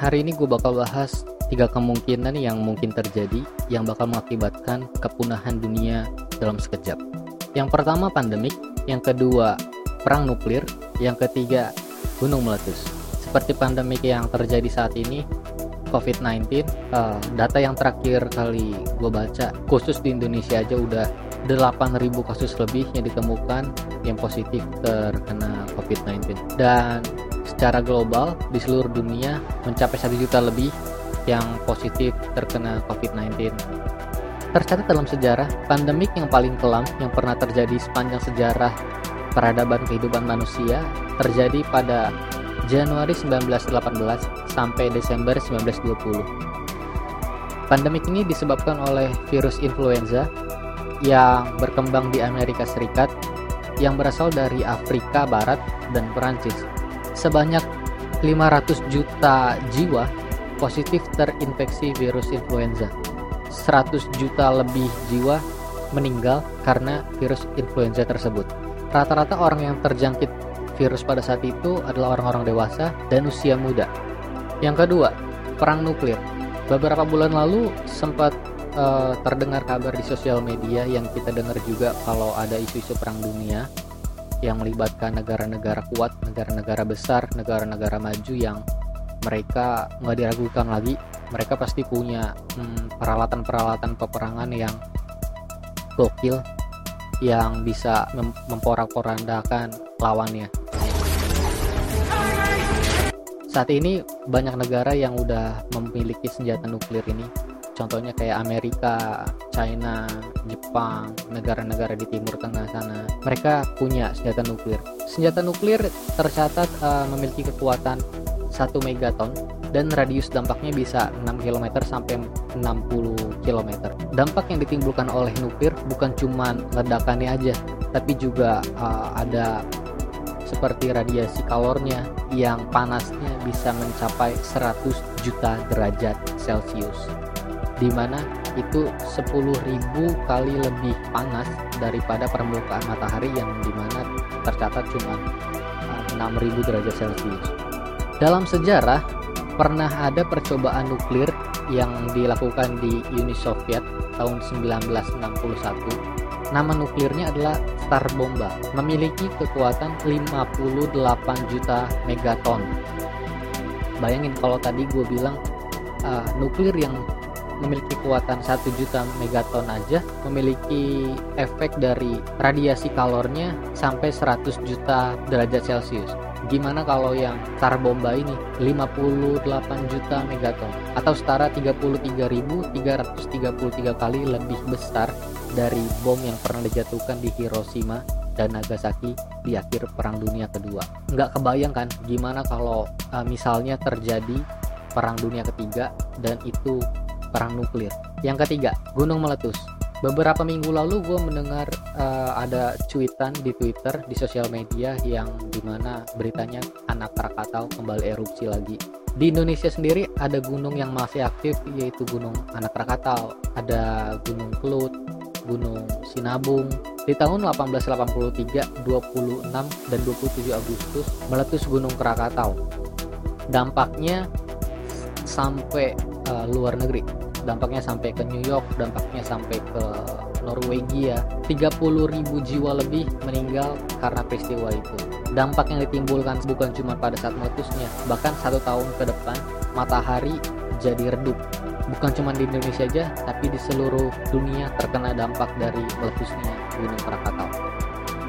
hari ini gue bakal bahas tiga kemungkinan yang mungkin terjadi yang bakal mengakibatkan kepunahan dunia dalam sekejap. Yang pertama pandemik, yang kedua perang nuklir, yang ketiga gunung meletus. Seperti pandemik yang terjadi saat ini, COVID-19, uh, data yang terakhir kali gue baca, khusus di Indonesia aja udah 8.000 kasus lebih yang ditemukan yang positif terkena COVID-19. Dan secara global di seluruh dunia mencapai 1 juta lebih yang positif terkena COVID-19. Tercatat dalam sejarah, pandemik yang paling kelam yang pernah terjadi sepanjang sejarah peradaban kehidupan manusia terjadi pada Januari 1918 sampai Desember 1920. Pandemik ini disebabkan oleh virus influenza yang berkembang di Amerika Serikat yang berasal dari Afrika Barat dan Perancis. Sebanyak 500 juta jiwa positif terinfeksi virus influenza. 100 juta lebih jiwa meninggal karena virus influenza tersebut. Rata-rata orang yang terjangkit virus pada saat itu adalah orang-orang dewasa dan usia muda. Yang kedua, perang nuklir. Beberapa bulan lalu sempat uh, terdengar kabar di sosial media yang kita dengar juga kalau ada isu-isu perang dunia yang melibatkan negara-negara kuat, negara-negara besar, negara-negara maju yang mereka nggak diragukan lagi. Mereka pasti punya hmm, peralatan-peralatan hmm, peperangan yang gokil yang bisa mem memporak-porandakan lawannya. Saat ini banyak negara yang udah memiliki senjata nuklir ini contohnya kayak Amerika, China, Jepang, negara-negara di Timur Tengah sana. Mereka punya senjata nuklir. Senjata nuklir tercatat uh, memiliki kekuatan 1 megaton dan radius dampaknya bisa 6 km sampai 60 km. Dampak yang ditimbulkan oleh nuklir bukan cuma ledakannya aja, tapi juga uh, ada seperti radiasi kalornya yang panasnya bisa mencapai 100 juta derajat Celcius. Di mana itu 10.000 kali lebih panas daripada permukaan matahari yang di mana tercatat cuma 6.000 uh, derajat Celcius. Dalam sejarah, pernah ada percobaan nuklir yang dilakukan di Uni Soviet tahun 1961. Nama nuklirnya adalah Star Bomba, memiliki kekuatan 58 juta megaton. Bayangin kalau tadi gue bilang uh, nuklir yang memiliki kekuatan 1 juta megaton aja memiliki efek dari radiasi kalornya sampai 100 juta derajat Celcius gimana kalau yang SAR bomba ini 58 juta megaton atau setara 33.333 kali lebih besar dari bom yang pernah dijatuhkan di Hiroshima dan Nagasaki di akhir Perang Dunia Kedua. Nggak kebayang kan gimana kalau uh, misalnya terjadi Perang Dunia Ketiga dan itu perang nuklir. Yang ketiga, gunung meletus. Beberapa minggu lalu gue mendengar uh, ada cuitan di Twitter di sosial media yang di mana beritanya anak Krakatau kembali erupsi lagi. Di Indonesia sendiri ada gunung yang masih aktif yaitu gunung anak Krakatau. Ada gunung Kelut gunung Sinabung. Di tahun 1883 26 dan 27 Agustus meletus gunung Krakatau. Dampaknya sampai uh, luar negeri dampaknya sampai ke New York, dampaknya sampai ke Norwegia. 30.000 jiwa lebih meninggal karena peristiwa itu. Dampak yang ditimbulkan bukan cuma pada saat meletusnya, bahkan satu tahun ke depan matahari jadi redup. Bukan cuma di Indonesia aja, tapi di seluruh dunia terkena dampak dari meletusnya Gunung Krakatau.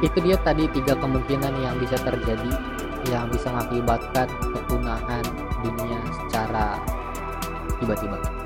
Itu dia tadi tiga kemungkinan yang bisa terjadi yang bisa mengakibatkan kepunahan dunia secara tiba-tiba.